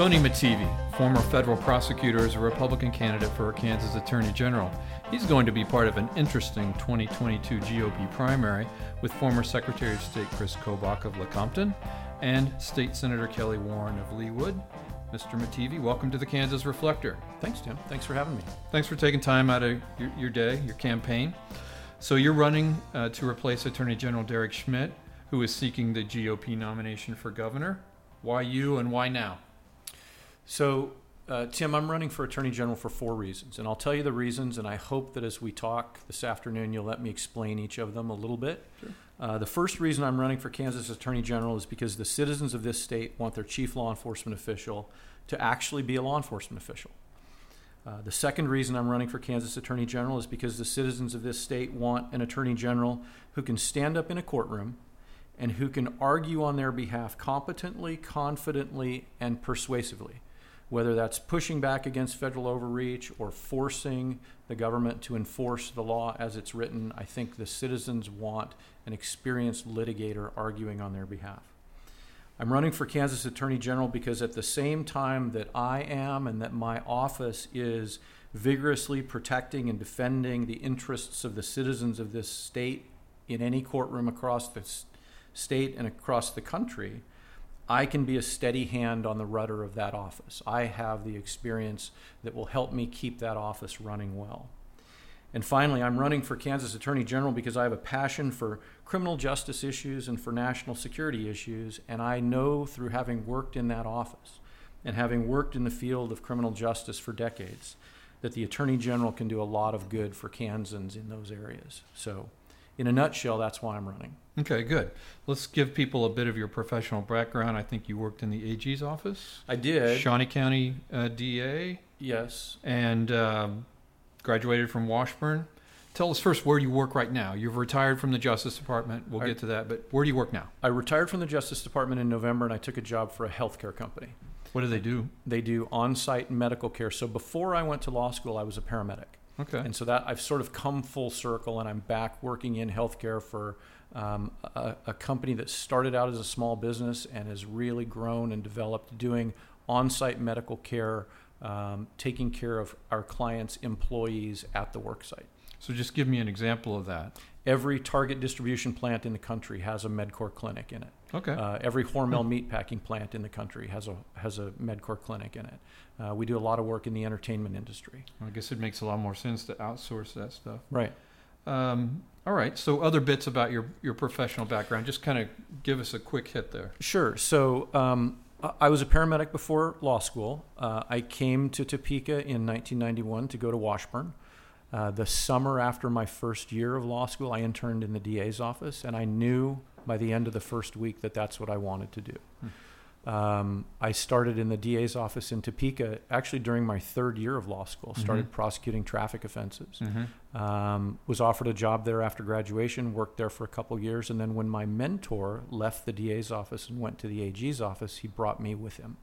Tony Mattivi, former federal prosecutor, is a Republican candidate for Kansas Attorney General. He's going to be part of an interesting 2022 GOP primary with former Secretary of State Chris Kobach of Lecompton and State Senator Kelly Warren of Leawood. Mr. Mattivi, welcome to the Kansas Reflector. Thanks, Tim. Thanks for having me. Thanks for taking time out of your, your day, your campaign. So you're running uh, to replace Attorney General Derek Schmidt, who is seeking the GOP nomination for governor. Why you and why now? So, uh, Tim, I'm running for Attorney General for four reasons, and I'll tell you the reasons, and I hope that as we talk this afternoon, you'll let me explain each of them a little bit. Sure. Uh, the first reason I'm running for Kansas Attorney General is because the citizens of this state want their chief law enforcement official to actually be a law enforcement official. Uh, the second reason I'm running for Kansas Attorney General is because the citizens of this state want an Attorney General who can stand up in a courtroom and who can argue on their behalf competently, confidently, and persuasively whether that's pushing back against federal overreach or forcing the government to enforce the law as it's written, I think the citizens want an experienced litigator arguing on their behalf. I'm running for Kansas Attorney General because at the same time that I am and that my office is vigorously protecting and defending the interests of the citizens of this state in any courtroom across the state and across the country, I can be a steady hand on the rudder of that office. I have the experience that will help me keep that office running well. And finally, I'm running for Kansas Attorney General because I have a passion for criminal justice issues and for national security issues. And I know through having worked in that office and having worked in the field of criminal justice for decades that the Attorney General can do a lot of good for Kansans in those areas. So in a nutshell, that's why I'm running. Okay, good. Let's give people a bit of your professional background. I think you worked in the AG's office. I did. Shawnee County uh, DA. Yes. And um, graduated from Washburn. Tell us first where you work right now. You've retired from the Justice Department. We'll I, get to that, but where do you work now? I retired from the Justice Department in November and I took a job for a healthcare company. What do they do? They do on site medical care. So before I went to law school, I was a paramedic. Okay. And so that I've sort of come full circle, and I'm back working in healthcare for um, a, a, company that started out as a small business and has really grown and developed, doing on-site medical care, um, taking care of our clients' employees at the worksite. So just give me an example of that. Every Target distribution plant in the country has a MedCore clinic in it. Okay. Uh, every Hormel meat packing plant in the country has a has a MedCore clinic in it. Uh, we do a lot of work in the entertainment industry. I guess it makes a lot more sense to outsource that stuff. Right. Um, all right. So, other bits about your your professional background, just kind of give us a quick hit there. Sure. So, um, I was a paramedic before law school. Uh, I came to Topeka in 1991 to go to Washburn. Uh, the summer after my first year of law school, I interned in the DA's office, and I knew by the end of the first week that that's what I wanted to do. Hmm. Um, I started in the DA's office in Topeka actually during my third year of law school. Started mm-hmm. prosecuting traffic offenses. Mm-hmm. Um, was offered a job there after graduation. Worked there for a couple years, and then when my mentor left the DA's office and went to the AG's office, he brought me with him.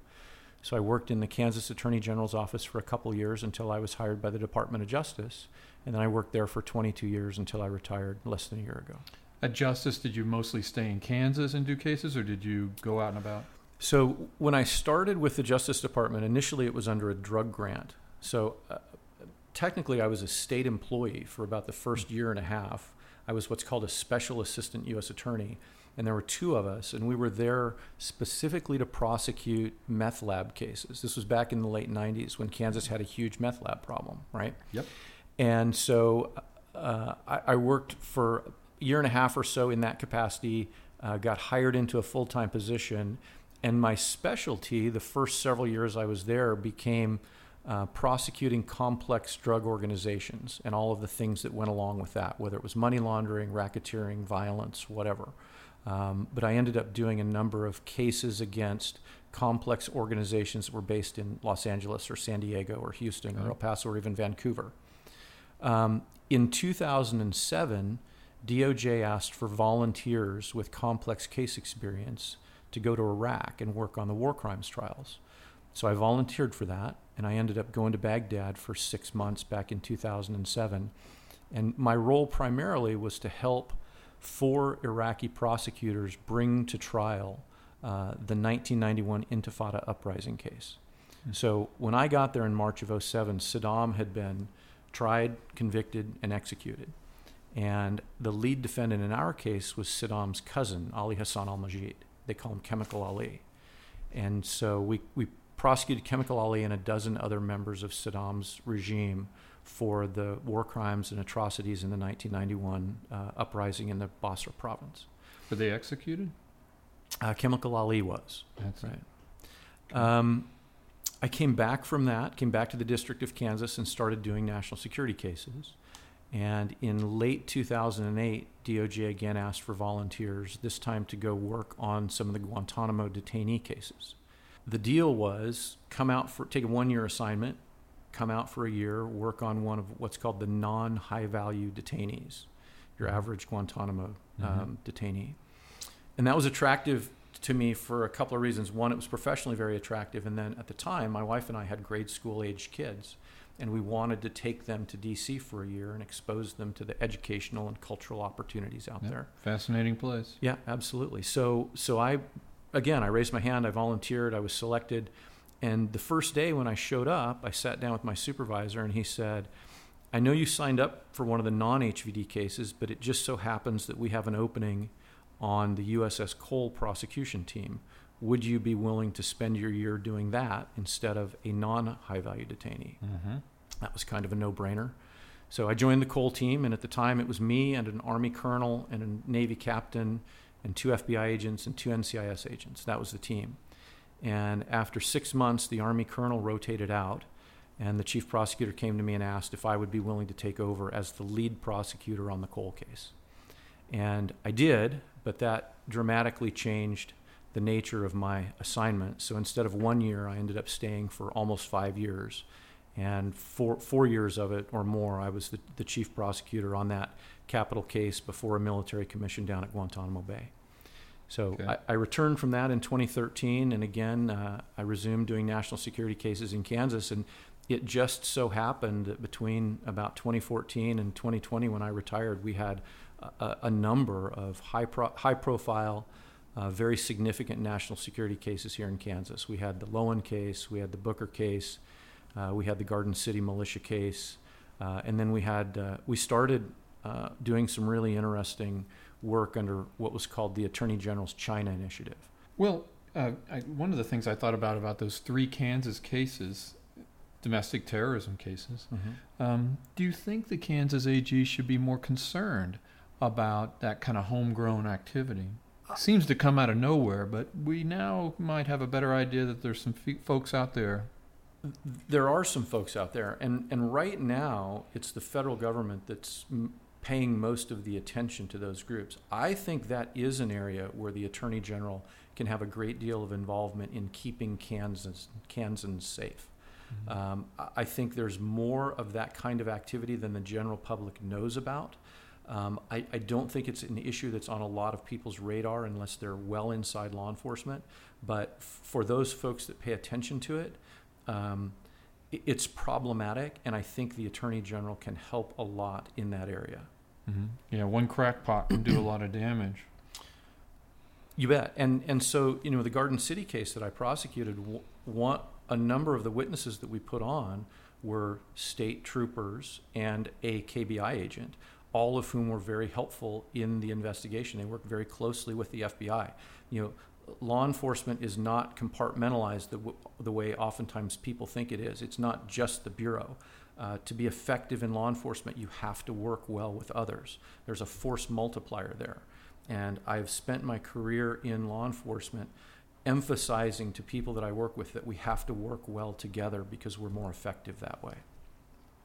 So I worked in the Kansas Attorney General's office for a couple years until I was hired by the Department of Justice, and then I worked there for 22 years until I retired less than a year ago. At Justice, did you mostly stay in Kansas and do cases, or did you go out and about? So when I started with the Justice Department, initially it was under a drug grant. So uh, technically, I was a state employee for about the first year and a half. I was what's called a special assistant U.S. attorney, and there were two of us, and we were there specifically to prosecute meth lab cases. This was back in the late 90s when Kansas had a huge meth lab problem, right? Yep. And so uh, I, I, worked for year and a half or so in that capacity, uh, got hired into a full time position and my specialty, the first several years I was there, became uh, prosecuting complex drug organizations and all of the things that went along with that, whether it was money laundering, racketeering, violence, whatever. Um, but I ended up doing a number of cases against complex organizations that were based in Los Angeles or San Diego or Houston okay. or El Paso or even Vancouver. Um, in 2007, DOJ asked for volunteers with complex case experience to go to Iraq and work on the war crimes trials. So I volunteered for that, and I ended up going to Baghdad for six months back in 2007. And my role primarily was to help four Iraqi prosecutors bring to trial uh, the 1991 Intifada uprising case. So when I got there in March of 07, Saddam had been tried, convicted, and executed. And the lead defendant in our case was Saddam's cousin, Ali Hassan al Majid. They call him Chemical Ali. And so we, we prosecuted Chemical Ali and a dozen other members of Saddam's regime for the war crimes and atrocities in the 1991 uh, uprising in the Basra province. Were they executed? Uh, Chemical Ali was. That's right. Um, I came back from that, came back to the District of Kansas, and started doing national security cases. And in late 2008, DOJ again asked for volunteers, this time to go work on some of the Guantanamo detainee cases. The deal was come out for take a one year assignment, come out for a year, work on one of what's called the non high value detainees, your average Guantanamo um, mm-hmm. detainee. And that was attractive to me for a couple of reasons. One, it was professionally very attractive, and then at the time, my wife and I had grade school age kids, and we wanted to take them to DC for a year and expose them to the educational and cultural opportunities out there. Fascinating place. Yeah, absolutely. So, so I, again, I raised my hand. I volunteered. I was selected, and the first day when I showed up, I sat down with my supervisor, and he said. I know you signed up for one of the non HVD cases, but it just so happens that we have an opening on the USS Cole prosecution team. Would you be willing to spend your year doing that instead of a non high value detainee? Mm-hmm. That was kind of a no brainer. So I joined the Cole team, and at the time it was me and an Army colonel and a Navy captain and two FBI agents and two NCIS agents. That was the team. And after six months, the Army colonel rotated out, and the chief prosecutor came to me and asked if I would be willing to take over as the lead prosecutor on the Cole case. And I did, but that dramatically changed the nature of my assignment. So instead of one year, I ended up staying for almost five years. And four, four years of it or more, I was the, the chief prosecutor on that capital case before a military commission down at Guantanamo Bay. So okay. I, I, returned from that in 2013, and again, uh, I resumed doing national security cases in Kansas. And it just so happened that between about 2014 and 2020, when I retired, we had a, a number of high, pro, high profile, uh, very significant national security cases here in Kansas. We had the Loewen case, we had the Booker case, uh, we had the Garden City militia case, uh, and then we had uh, we started uh, doing some really interesting work under what was called the Attorney General's China Initiative. Well, uh, I, one of the things I thought about about those three Kansas cases domestic terrorism cases. Mm-hmm. Um, do you think the Kansas AG should be more concerned about that kind of homegrown activity. Seems to come out of nowhere, but we now might have a better idea that there's some f- folks out there. There are some folks out there, and, and right now it's the federal government that's m- paying most of the attention to those groups. I think that is an area where the Attorney General can have a great deal of involvement in keeping Kansas, Kansans safe. Mm-hmm. Um, I think there's more of that kind of activity than the general public knows about. Um, I, I, don't think it's an issue that's on a lot of people's radar unless they're well inside law enforcement. But for those folks that pay attention to it, um, it it's problematic, and I think the attorney general can help a lot in that area. Mm-hmm. Yeah, one crackpot can do a lot of damage. You bet. And and so you know the Garden City case that I prosecuted, one a number of the witnesses that we put on were state troopers and a KBI agent all of whom were very helpful in the investigation. They worked very closely with the FBI. You know, law enforcement is not compartmentalized the, w- the way oftentimes people think it is. It's not just the bureau. Uh, to be effective in law enforcement, you have to work well with others. There's a force multiplier there. And I've spent my career in law enforcement emphasizing to people that I work with that we have to work well together because we're more effective that way.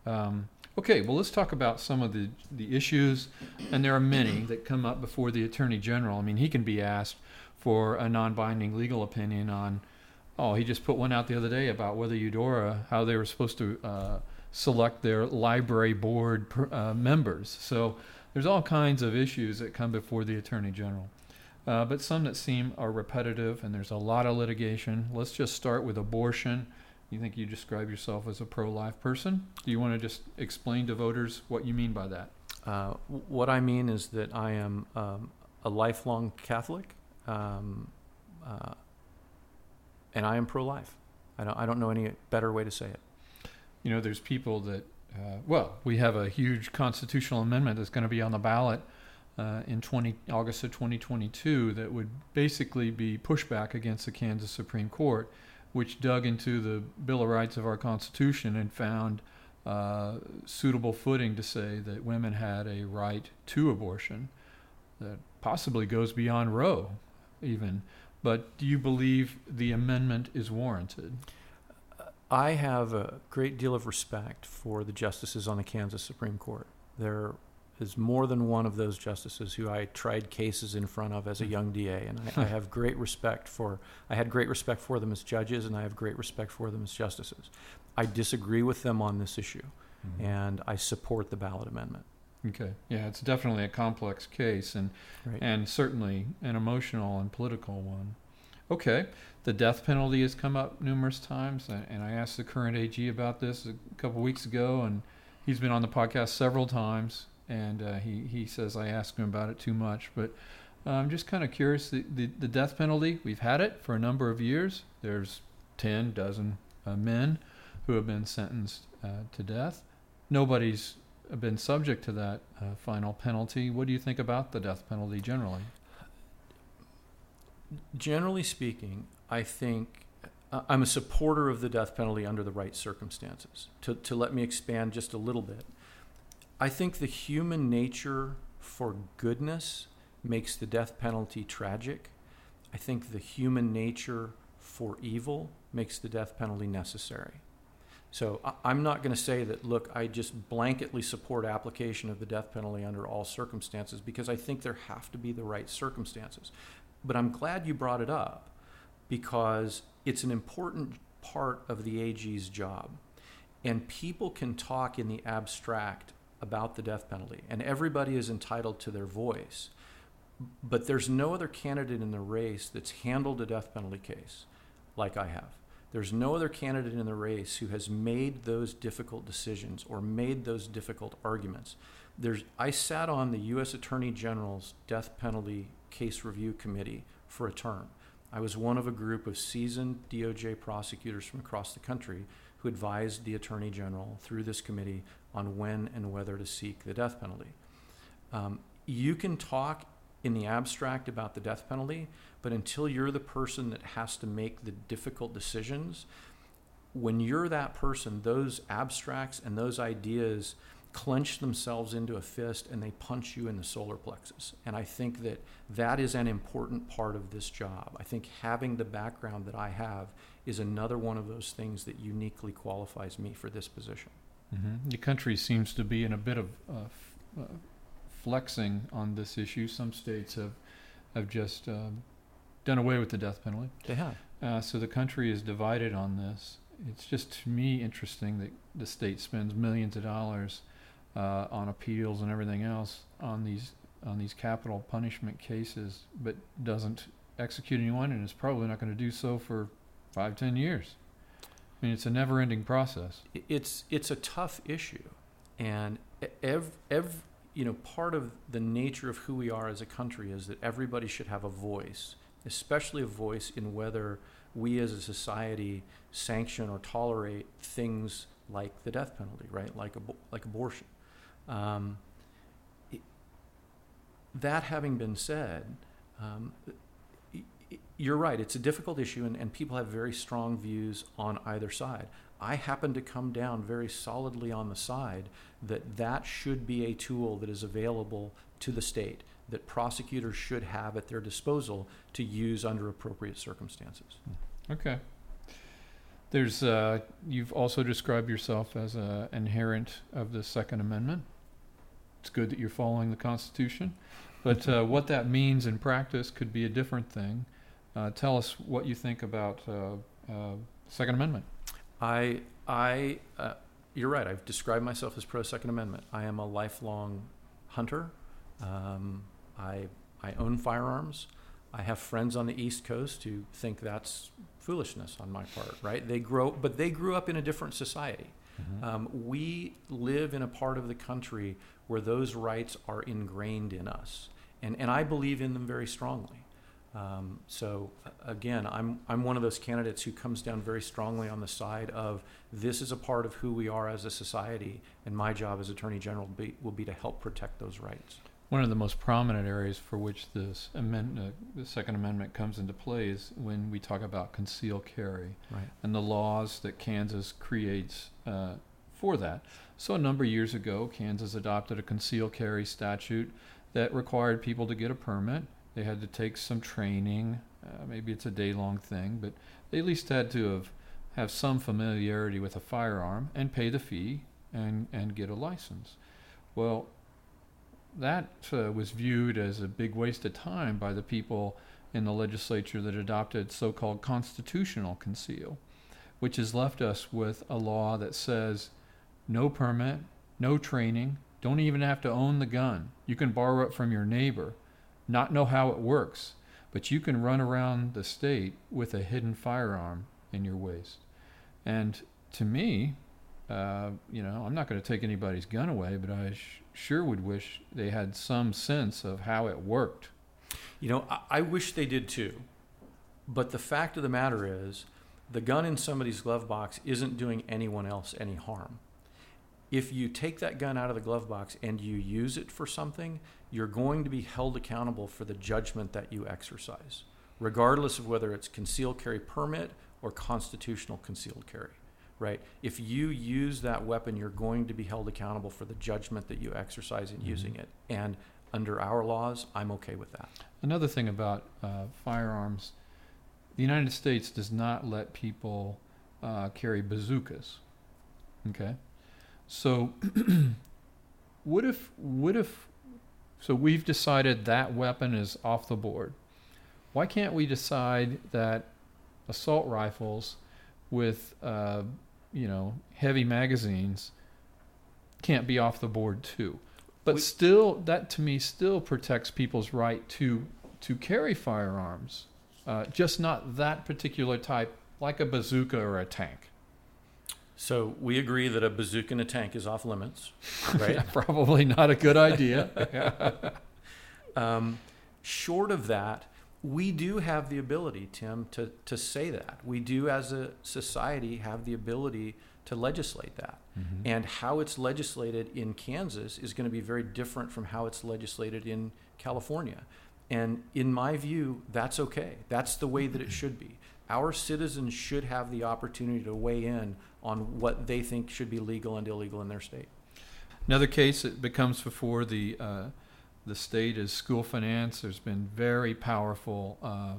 Um, Okay, well, let's talk about some of the, the issues, and there are many that come up before the Attorney General. I mean, he can be asked for a non binding legal opinion on, oh, he just put one out the other day about whether Eudora, how they were supposed to uh, select their library board uh, members. So there's all kinds of issues that come before the Attorney General. Uh, but some that seem are repetitive, and there's a lot of litigation. Let's just start with abortion. You think you describe yourself as a pro life person? Do you want to just explain to voters what you mean by that? Uh, what I mean is that I am um, a lifelong Catholic, um, uh, and I am pro life. I don't, I don't know any better way to say it. You know, there's people that, uh, well, we have a huge constitutional amendment that's going to be on the ballot uh, in 20, August of 2022 that would basically be pushback against the Kansas Supreme Court, which dug into the Bill of Rights of our Constitution and found uh, suitable footing to say that women had a right to abortion that possibly goes beyond Roe, even. But do you believe the amendment is warranted? I have a great deal of respect for the justices on the Kansas Supreme Court. There is more than one of those justices who I tried cases in front of as a young DA, and I, I have great respect for. I had great respect for them as judges, and I have great respect for them as justices. I disagree with them on this issue, Mm-hmm. and I support the ballot amendment. Okay. Yeah, it's definitely a complex case and Right. and certainly an emotional and political one. Okay. The death penalty has come up numerous times, and and I asked the current AG about this a couple weeks ago, and he's been on the podcast several times, and uh, he he says I asked him about it too much, but uh, I'm just kind of curious. The, the the death penalty, we've had it for a number of years. There's ten dozen uh, men who have been sentenced uh, to death. Nobody's been subject to that uh, final penalty. What do you think about the death penalty generally? Generally speaking, I think uh, I'm a supporter of the death penalty under the right circumstances. To, to let me expand just a little bit, I think the human nature for goodness makes the death penalty tragic. I think the human nature for evil makes the death penalty necessary. So I'm not going to say that, look, I just blanketly support application of the death penalty under all circumstances because I think there have to be the right circumstances. But I'm glad you brought it up because it's an important part of the AG's job. And people can talk in the abstract about the death penalty, and everybody is entitled to their voice. But there's no other candidate in the race that's handled a death penalty case like I have. There's no other candidate in the race who has made those difficult decisions or made those difficult arguments. There's, I sat on the U.S. Attorney General's death penalty case review committee for a term. I was one of a group of seasoned DOJ prosecutors from across the country who advised the Attorney General through this committee on when and whether to seek the death penalty. Um, you can talk in the abstract about the death penalty, but until you're the person that has to make the difficult decisions, when you're that person, those abstracts and those ideas clench themselves into a fist and they punch you in the solar plexus. And I think that that is an important part of this job. I think having the background that I have is another one of those things that uniquely qualifies me for this position. Mm-hmm. The country seems to be in a bit of uh, f- uh, flexing on this issue. Some states have have just um, done away with the death penalty. They have. Uh, so the country is divided on this. It's just to me interesting that the state spends millions of dollars uh, on appeals and everything else on these on these capital punishment cases, but doesn't execute anyone, and is probably not going to do so for five, ten years. I mean, it's a never-ending process. It's it's a tough issue, and ev ev you know part of the nature of who we are as a country is that everybody should have a voice, especially a voice in whether we as a society sanction or tolerate things like the death penalty, right? Like abo- like abortion. Um, i- that having been said, um, you're right. It's a difficult issue, and, and people have very strong views on either side. I happen to come down very solidly on the side that that should be a tool that is available to the state, that prosecutors should have at their disposal to use under appropriate circumstances. Okay. There's uh, you've also described yourself as a inherent of the Second Amendment. It's good that you're following the Constitution, but uh, what that means in practice could be a different thing. Uh, tell us what you think about uh, uh, Second Amendment. I, I, uh, you're right. I've described myself as pro Second Amendment. I am a lifelong hunter. Um, I, I own firearms. I have friends on the East Coast who think that's foolishness on my part. Right? They grow, but they grew up in a different society. Um, we live in a part of the country where those rights are ingrained in us, and, and I believe in them very strongly. Um, so again, I'm, I'm one of those candidates who comes down very strongly on the side of this is a part of who we are as a society, and my job as Attorney General will be, will be to help protect those rights. One of the most prominent areas for which this amend, uh, the Second Amendment comes into play is when we talk about concealed carry Right. and the laws that Kansas creates uh, for that. So, a number of years ago, Kansas adopted a concealed carry statute that required people to get a permit. They had to take some training. Uh, maybe it's a day long thing, but they at least had to have, have some familiarity with a firearm and pay the fee and, and get a license. Well, that uh, was viewed as a big waste of time by the people in the legislature that adopted so called constitutional conceal, which has left us with a law that says no permit, no training, don't even have to own the gun. You can borrow it from your neighbor, not know how it works, but you can run around the state with a hidden firearm in your waist. And to me, uh, you know, I'm not going to take anybody's gun away, but I sh- sure would wish they had some sense of how it worked. You know, I, I wish they did too. But the fact of the matter is, the gun in somebody's glove box isn't doing anyone else any harm. If you take that gun out of the glove box and you use it for something, you're going to be held accountable for the judgment that you exercise, regardless of whether it's concealed carry permit or constitutional concealed carry, right? If you use that weapon, you're going to be held accountable for the judgment that you exercise in Mhm. using it. And under our laws, I'm okay with that. Another thing about uh, firearms, the United States does not let people uh, carry bazookas. Okay, so what if what if so we've decided that weapon is off the board. Why can't we decide that assault rifles with uh, you know heavy magazines can't be off the board too? But We- still, that to me still protects people's right to to carry firearms, uh, just not that particular type, like a bazooka or a tank. So we agree that a bazooka in a tank is off limits, right? Probably not a good idea. um, short of that, we do have the ability, Tim, to, to say that. We do, as a society, have the ability to legislate that. Mhm. And how it's legislated in Kansas is going to be very different from how it's legislated in California. And in my view, that's okay. That's the way that it should be. Our citizens should have the opportunity to weigh in on what they think should be legal and illegal in their state. Another case that becomes before the uh, the state is school finance. There's been very powerful uh,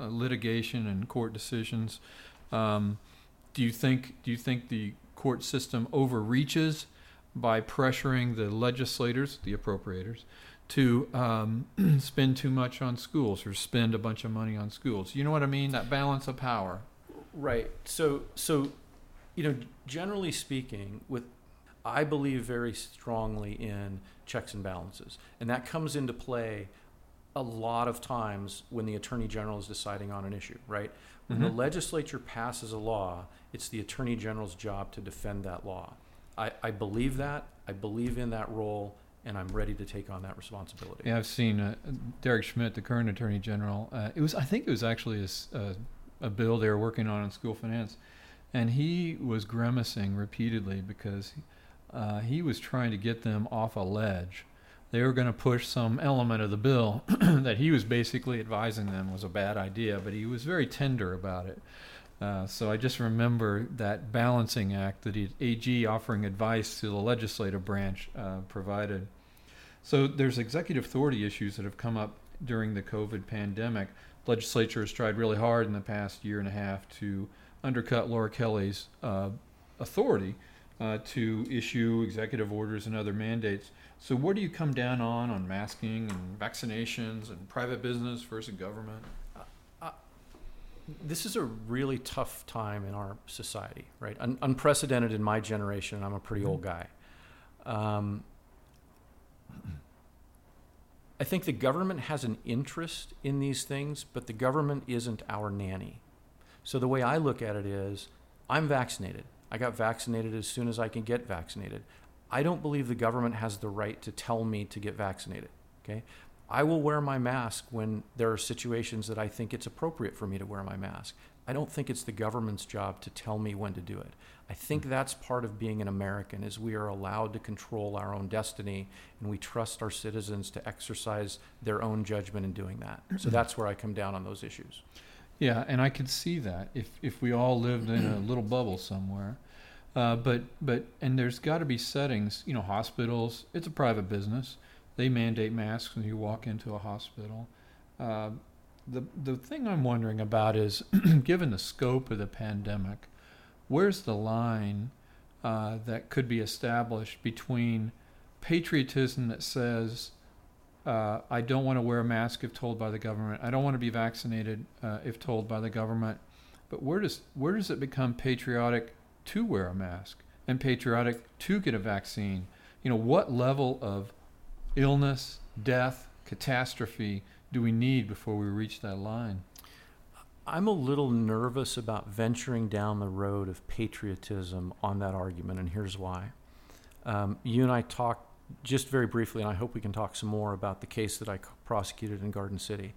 uh, litigation and court decisions. Um, do you think do you think the court system overreaches by pressuring the legislators, the appropriators, to um, spend too much on schools or spend a bunch of money on schools? You know what I mean? That balance of power. Right. So, so, you know, generally speaking, with I believe very strongly in checks and balances, and that comes into play a lot of times when the attorney general is deciding on an issue. Right. When the Mhm. legislature passes a law, it's the attorney general's job to defend that law. I, I believe that. I believe in that role, and I'm ready to take on that responsibility. Yeah, I've seen uh, Derek Schmidt, the current Attorney General. Uh, it was, I think, it was actually a bill they were working on in school finance, and he was grimacing repeatedly because uh, he was trying to get them off a ledge. They were going to push some element of the bill that he was basically advising them was a bad idea, but he was very tender about it. Uh, so I just remember that balancing act that he, AG offering advice to the legislative branch uh, provided. So there's executive authority issues that have come up during the COVID pandemic. Legislature has tried really hard in the past year and a half to undercut Laura Kelly's uh, authority uh, to issue executive orders and other mandates. So where do you come down on on masking and vaccinations and private business versus government? this is a really tough time in our society, right? Un- unprecedented in my generation, and I'm a pretty old guy. Um, I think the government has an interest in these things, but the government isn't our nanny. So the way I look at it is I'm vaccinated. I got vaccinated as soon as I can get vaccinated. I don't believe the government has the right to tell me to get vaccinated. Okay? I will wear my mask when there are situations that I think it's appropriate for me to wear my mask. I don't think it's the government's job to tell me when to do it. I think mm. that's part of being an American is we are allowed to control our own destiny and we trust our citizens to exercise their own judgment in doing that. So mm. that's where I come down on those issues. Yeah, and I could see that if if we all lived in a little bubble somewhere. Uh, but but and there's got to be settings. You know, hospitals. It's a private business. They mandate masks when you walk into a hospital. Uh, the the thing I'm wondering about is, given the scope of the pandemic, where's the line uh, that could be established between patriotism that says uh, I don't want to wear a mask if told by the government. I don't want to be vaccinated uh, if told by the government. But where does where does it become patriotic to wear a mask and patriotic to get a vaccine? You know, what level of illness, death, catastrophe do we need before we reach that line? I'm a little nervous about venturing down the road of patriotism on that argument, and here's why. Um, you and I talked just very briefly, and I hope we can talk some more about the case that I prosecuted in Garden City.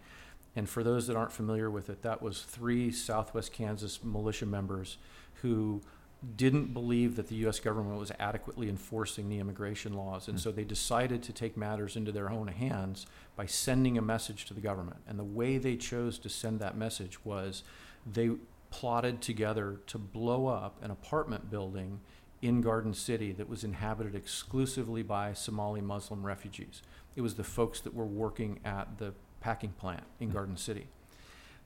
And for those that aren't familiar with it, that was three Southwest Kansas militia members who didn't believe that the U.S. government was adequately enforcing the immigration laws. And mm. so they decided to take matters into their own hands by sending a message to the government. And the way they chose to send that message was they plotted together to blow up an apartment building in Garden City that was inhabited exclusively by Somali Muslim refugees. It was the folks that were working at the packing plant in mm. Garden City.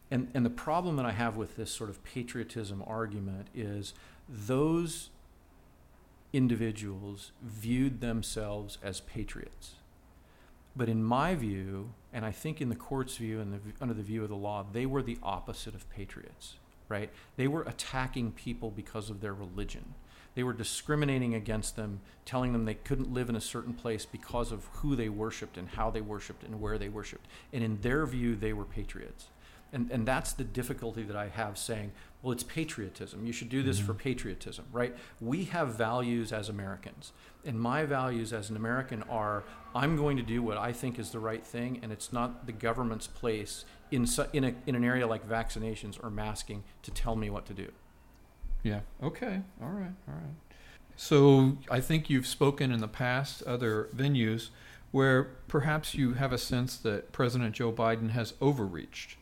And, and the problem that I have with this sort of patriotism argument is those individuals viewed themselves as patriots. But in my view, and I think in the court's view and the, under the view of the law, they were the opposite of patriots, right? They were attacking people because of their religion. They were discriminating against them, telling them they couldn't live in a certain place because of who they worshiped and how they worshiped and where they worshiped. And in their view, they were patriots. And, and that's the difficulty that I have saying, well, it's patriotism. You should do this mm-hmm. for patriotism, right? We have values as Americans. And my values as an American are I'm going to do what I think is the right thing, and it's not the government's place in, in, a, in an area like vaccinations or masking to tell me what to do. Yeah. Okay. All right. All right. So I think you've spoken in the past, other venues, where perhaps you have a sense that President Joe Biden has overreached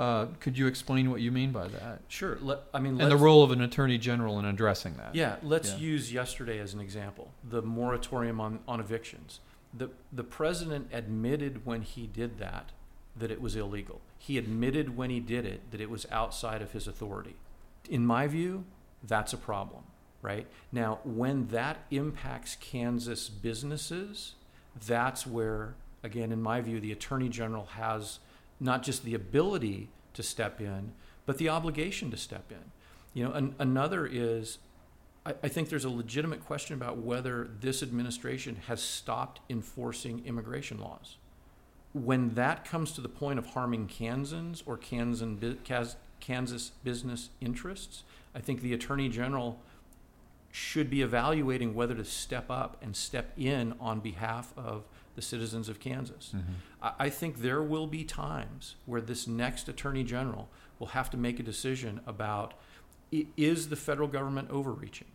uh, could you explain what you mean by that? Sure. Let, I mean, and the role of an attorney general in addressing that. Yeah. Let's yeah. use yesterday as an example. The moratorium on, on evictions. The the president admitted when he did that that it was illegal. He admitted when he did it that it was outside of his authority. In my view, that's a problem, right? Now, when that impacts Kansas businesses, that's where, again, in my view, the attorney general has not just the ability to step in, but the obligation to step in. You know, an, another is I, I think there's a legitimate question about whether this administration has stopped enforcing immigration laws. When that comes to the point of harming Kansans or Kansas, Kansas business interests, I think the Attorney General should be evaluating whether to step up and step in on behalf of the citizens of Kansas. Mm-hmm. I, I think there will be times where this next attorney general will have to make a decision about is the federal government overreaching?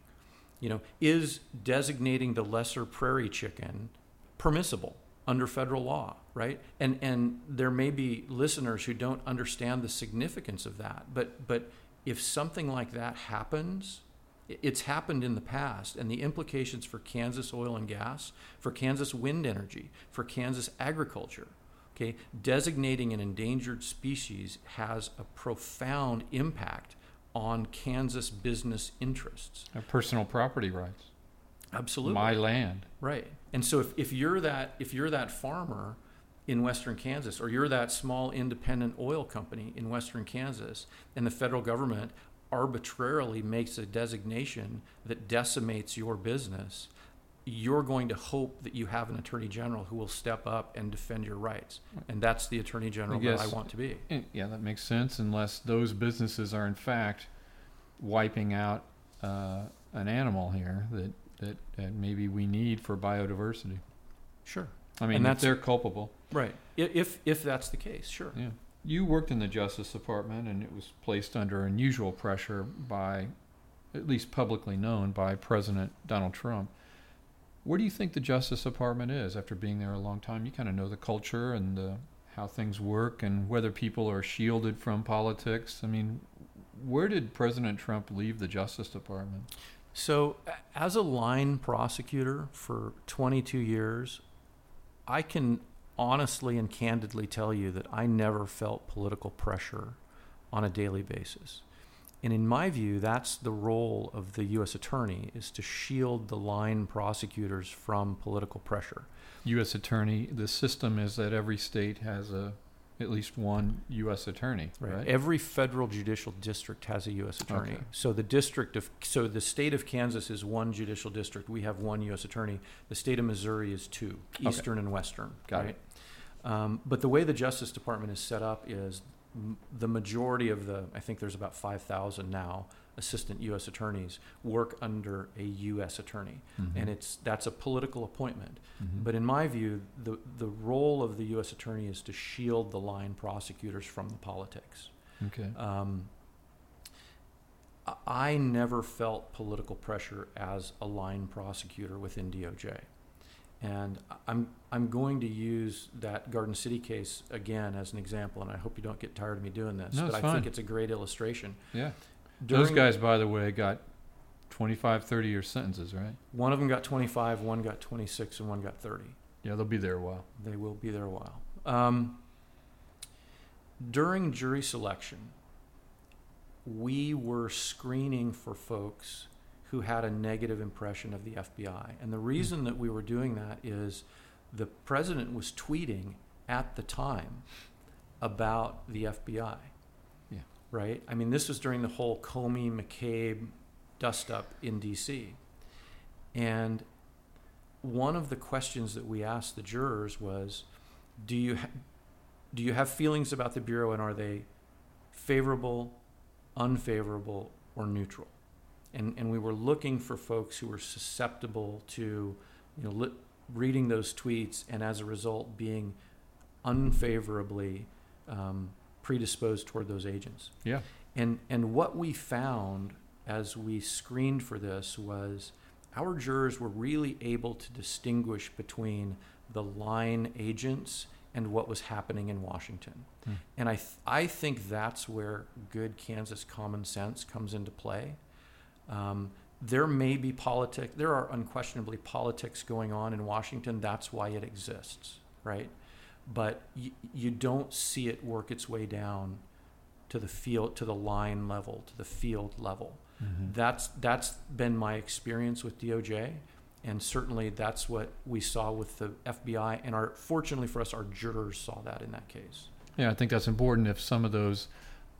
You know, is designating the lesser prairie chicken permissible under federal law, right? And and there may be listeners who don't understand the significance of that. But but if something like that happens, it's happened in the past, and the implications for Kansas oil and gas, for Kansas wind energy, for Kansas agriculture, okay, designating an endangered species has a profound impact on Kansas business interests. personal property rights. Absolutely. My land. Right. And so if, if you're that if you're that farmer in western Kansas or you're that small independent oil company in western Kansas and the federal government arbitrarily makes a designation that decimates your business, you're going to hope that you have an attorney general who will step up and defend your rights. And that's the attorney general I guess, that I want to be. Yeah, that makes sense, unless those businesses are in fact wiping out uh, an animal here that, that, that maybe we need for biodiversity. Sure. I mean, And that's- they're culpable. Right. If if that's the case, sure. Yeah. You worked in the Justice Department, and it was placed under unusual pressure by, at least publicly known, by President Donald Trump. Where do you think the Justice Department is after being there a long time? You kind of know the culture and the, how things work and whether people are shielded from politics. I mean, where did President Trump leave the Justice Department? So, as a line prosecutor for 22 years, I can honestly and candidly tell you that I never felt political pressure on a daily basis. And in my view, that's the role of the U.S. attorney is to shield the line prosecutors from political pressure. U.S. Attorney, the system is that every state has a, at least one U.S. Attorney, right? Every federal judicial district has a U.S. attorney. Okay. So the district of so the state of Kansas is one judicial district. We have one U.S. attorney. The state of Missouri is two, Okay. eastern and western. Got right? Um, but the way the Justice Department is set up is m- the majority of the I think there's about five thousand now assistant U.S. attorneys work under a U.S. attorney, Mhm. and it's that's a political appointment. Mhm. But in my view, the, the role of the U.S. Attorney is to shield the line prosecutors from the politics. okay. Um, I- never felt political pressure as a line prosecutor within DOJ. And I'm, I'm going to use that Garden City case again as an example, and I hope you don't get tired of me doing this. No, but I fine. think it's a great illustration. Yeah. Those guys, by the way, got 25, 30 year sentences, right? One of them got 25, one got 26, and one got 30. Yeah, they'll be there a while. They will be there a while. Um, during jury selection, we were screening for folks who had a negative impression of the FBI. And the reason that we were doing that is the president was tweeting at the time about the FBI. Right? I mean, this was during the whole Comey McCabe dust up in D.C. And one of the questions that we asked the jurors was do you ha- do you have feelings about the bureau and are they favorable unfavorable or neutral and and we were looking for folks who were susceptible to you know li- reading those tweets and as a result being unfavorably um, predisposed toward those agents Yeah. and and what we found as we screened for this was our jurors were really able to distinguish between the line agents and what was happening in Washington. Hmm. And I th- I think that's where good Kansas common sense comes into play. Um, there may be politics. There are unquestionably politics going on in Washington. That's why it exists, right? But y- you don't see it work its way down to the field, to the line level, to the field level. Mhm. That's that's been my experience with DOJ, and certainly that's what we saw with the FBI. And our fortunately for us, our jurors saw that in that case. Yeah, I think that's important if some of those,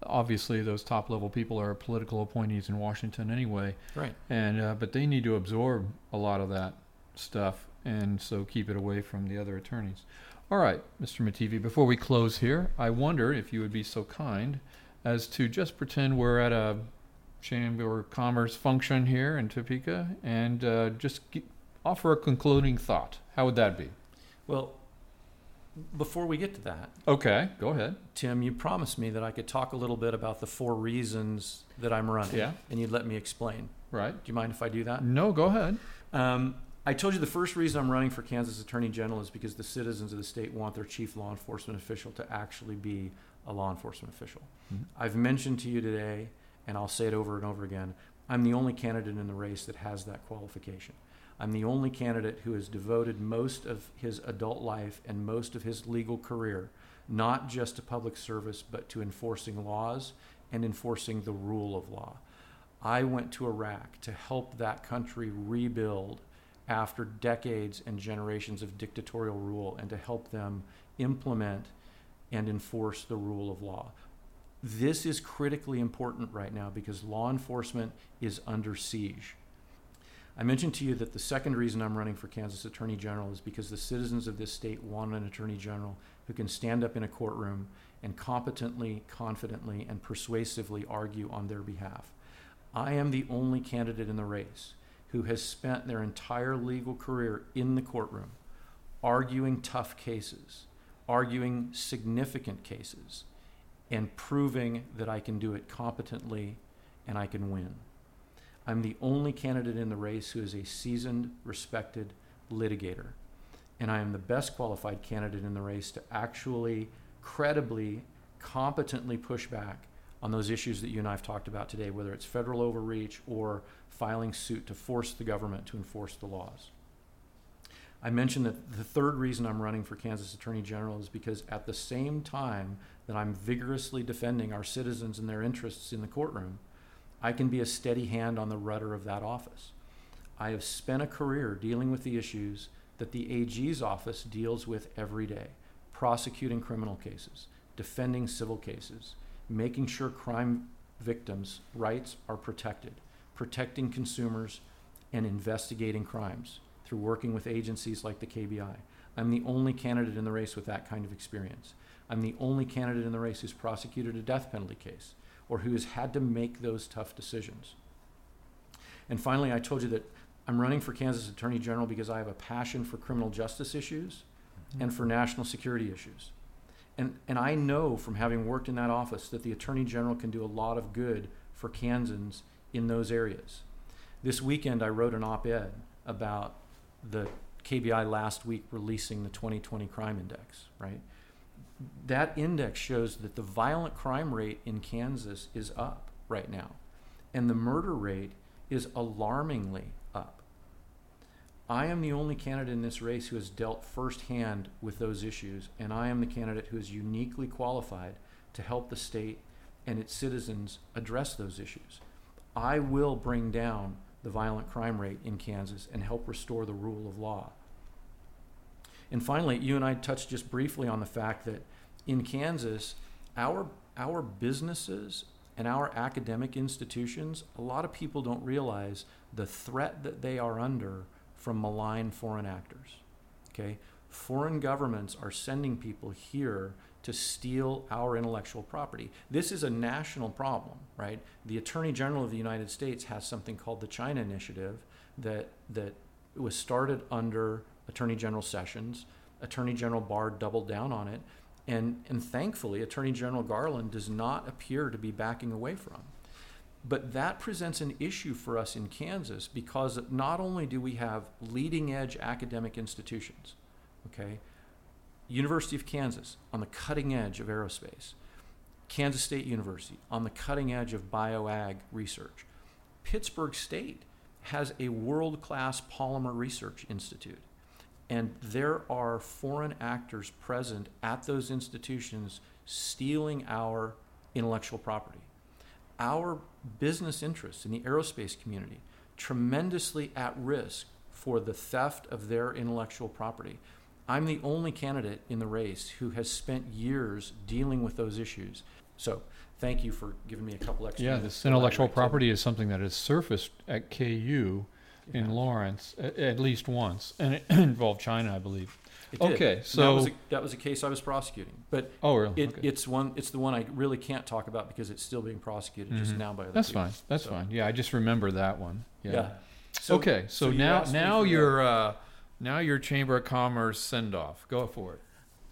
obviously, those top level people are political appointees in Washington anyway. Right. And, uh, but they need to absorb a lot of that stuff and so keep it away from the other attorneys. All right, Mr. Mattivi, before we close here, I wonder if you would be so kind as to just pretend we're at a Chamber of Commerce function here in Topeka and uh, just offer a concluding thought. How would that be? Well, before we get to that, Okay, go ahead. Tim, you promised me that I could talk a little bit about the four reasons that I'm running. Yeah. And you'd let me explain. Right. Do you mind if I do that? No, go ahead. Um, I told you the first reason I'm running for Kansas Attorney General is because the citizens of the state want their chief law enforcement official to actually be a law enforcement official. Mhm. I've mentioned to you today, and I'll say it over and over again, I'm the only candidate in the race that has that qualification. I'm the only candidate who has devoted most of his adult life and most of his legal career not just to public service, but to enforcing laws and enforcing the rule of law. I went to Iraq to help that country rebuild after decades and generations of dictatorial rule and to help them implement and enforce the rule of law. This is critically important right now because law enforcement is under siege. I mentioned to you that the second reason I'm running for Kansas Attorney General is because the citizens of this state want an Attorney General who can stand up in a courtroom and competently, confidently, and persuasively argue on their behalf. I am the only candidate in the race who has spent their entire legal career in the courtroom arguing tough cases, arguing significant cases, and proving that I can do it competently and I can win. I'm the only candidate in the race who is a seasoned, respected litigator. And I am the best qualified candidate in the race to actually credibly, competently push back on those issues that you and I have talked about today, whether it's federal overreach or filing suit to force the government to enforce the laws. I mentioned that the third reason I'm running for Kansas Attorney General is because at the same time that I'm vigorously defending our citizens and their interests in the courtroom, I can be a steady hand on the rudder of that office. I have spent a career dealing with the issues that the AG's office deals with every day prosecuting criminal cases, defending civil cases, making sure crime victims' rights are protected, protecting consumers, and investigating crimes through working with agencies like the KBI. I'm the only candidate in the race with that kind of experience. I'm the only candidate in the race who's prosecuted a death penalty case or who has had to make those tough decisions. And finally, I told you that I'm running for Kansas Attorney General because I have a passion for criminal justice issues and for national security issues. And, and I know from having worked in that office that the Attorney General can do a lot of good for Kansans in those areas. This weekend, I wrote an op ed about the KBI last week releasing the 2020 crime index, right? That index shows that the violent crime rate in Kansas is up right now, and the murder rate is alarmingly. I am the only candidate in this race who has dealt firsthand with those issues, and I am the candidate who is uniquely qualified to help the state and its citizens address those issues. I will bring down the violent crime rate in Kansas and help restore the rule of law. And finally, you and I touched just briefly on the fact that in Kansas, our, our businesses and our academic institutions, a lot of people don't realize the threat that they are under from malign foreign actors. Okay? Foreign governments are sending people here to steal our intellectual property. This is a national problem, right? The Attorney General of the United States has something called the China Initiative that that was started under Attorney General Sessions. Attorney General Barr doubled down on it, and and thankfully Attorney General Garland does not appear to be backing away from. But that presents an issue for us in Kansas because not only do we have leading edge academic institutions, okay, University of Kansas on the cutting edge of aerospace, Kansas State University on the cutting edge of bioag research. Pittsburg State has a world class polymer research institute. And there are foreign actors present at those institutions stealing our intellectual property. Our business interests in the aerospace community tremendously at risk for the theft of their intellectual property. I'm the only candidate in the race who has spent years dealing with those issues. So, thank you for giving me a couple extra. Yeah, this intellectual property is something that has surfaced at KU in Lawrence at, at least once, and it involved China, I believe. It did. Okay, And that so- was a, that was a case I was prosecuting, but Oh, really? it, okay. it's one. It's the one I really can't talk about because it's still being prosecuted just Mhm. now by other That's people. fine. That's So, fine. Yeah, I just remember that one. Yeah. Yeah. So, okay, so, so now now your uh, now your Chamber of Commerce send off. Go for it.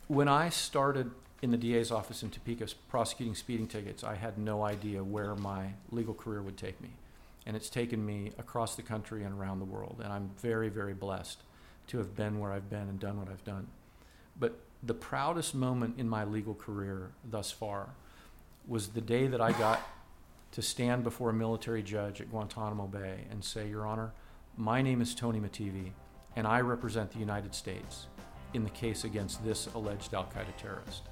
when I started in the DA's office in Topeka prosecuting speeding tickets, I had no idea where my legal career would take me. And it's taken me across the country and around the world. And I'm very, very blessed to have been where I've been and done what I've done. But the proudest moment in my legal career thus far was the day that I got to stand before a military judge at Guantanamo Bay and say, Your Honor, my name is Tony Mattivi, and I represent the United States in the case against this alleged Al Qaeda terrorist.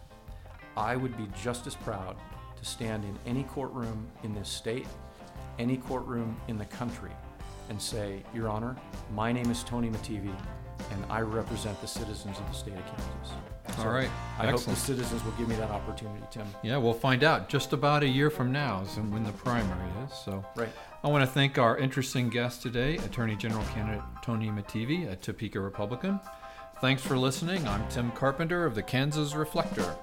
I would be just as proud to stand in any courtroom in this state, any courtroom in the country, and say, Your Honor, my name is Tony Mattivi, and I represent the citizens of the state of Kansas. All right. I hope the citizens will give me that opportunity, Tim. Yeah, we'll find out just about a year from now is when the primary is. So Right. I want to thank our interesting guest today, Attorney General candidate Tony Mattivi, a Topeka Republican. Thanks for listening. I'm Tim Carpenter of the Kansas Reflector.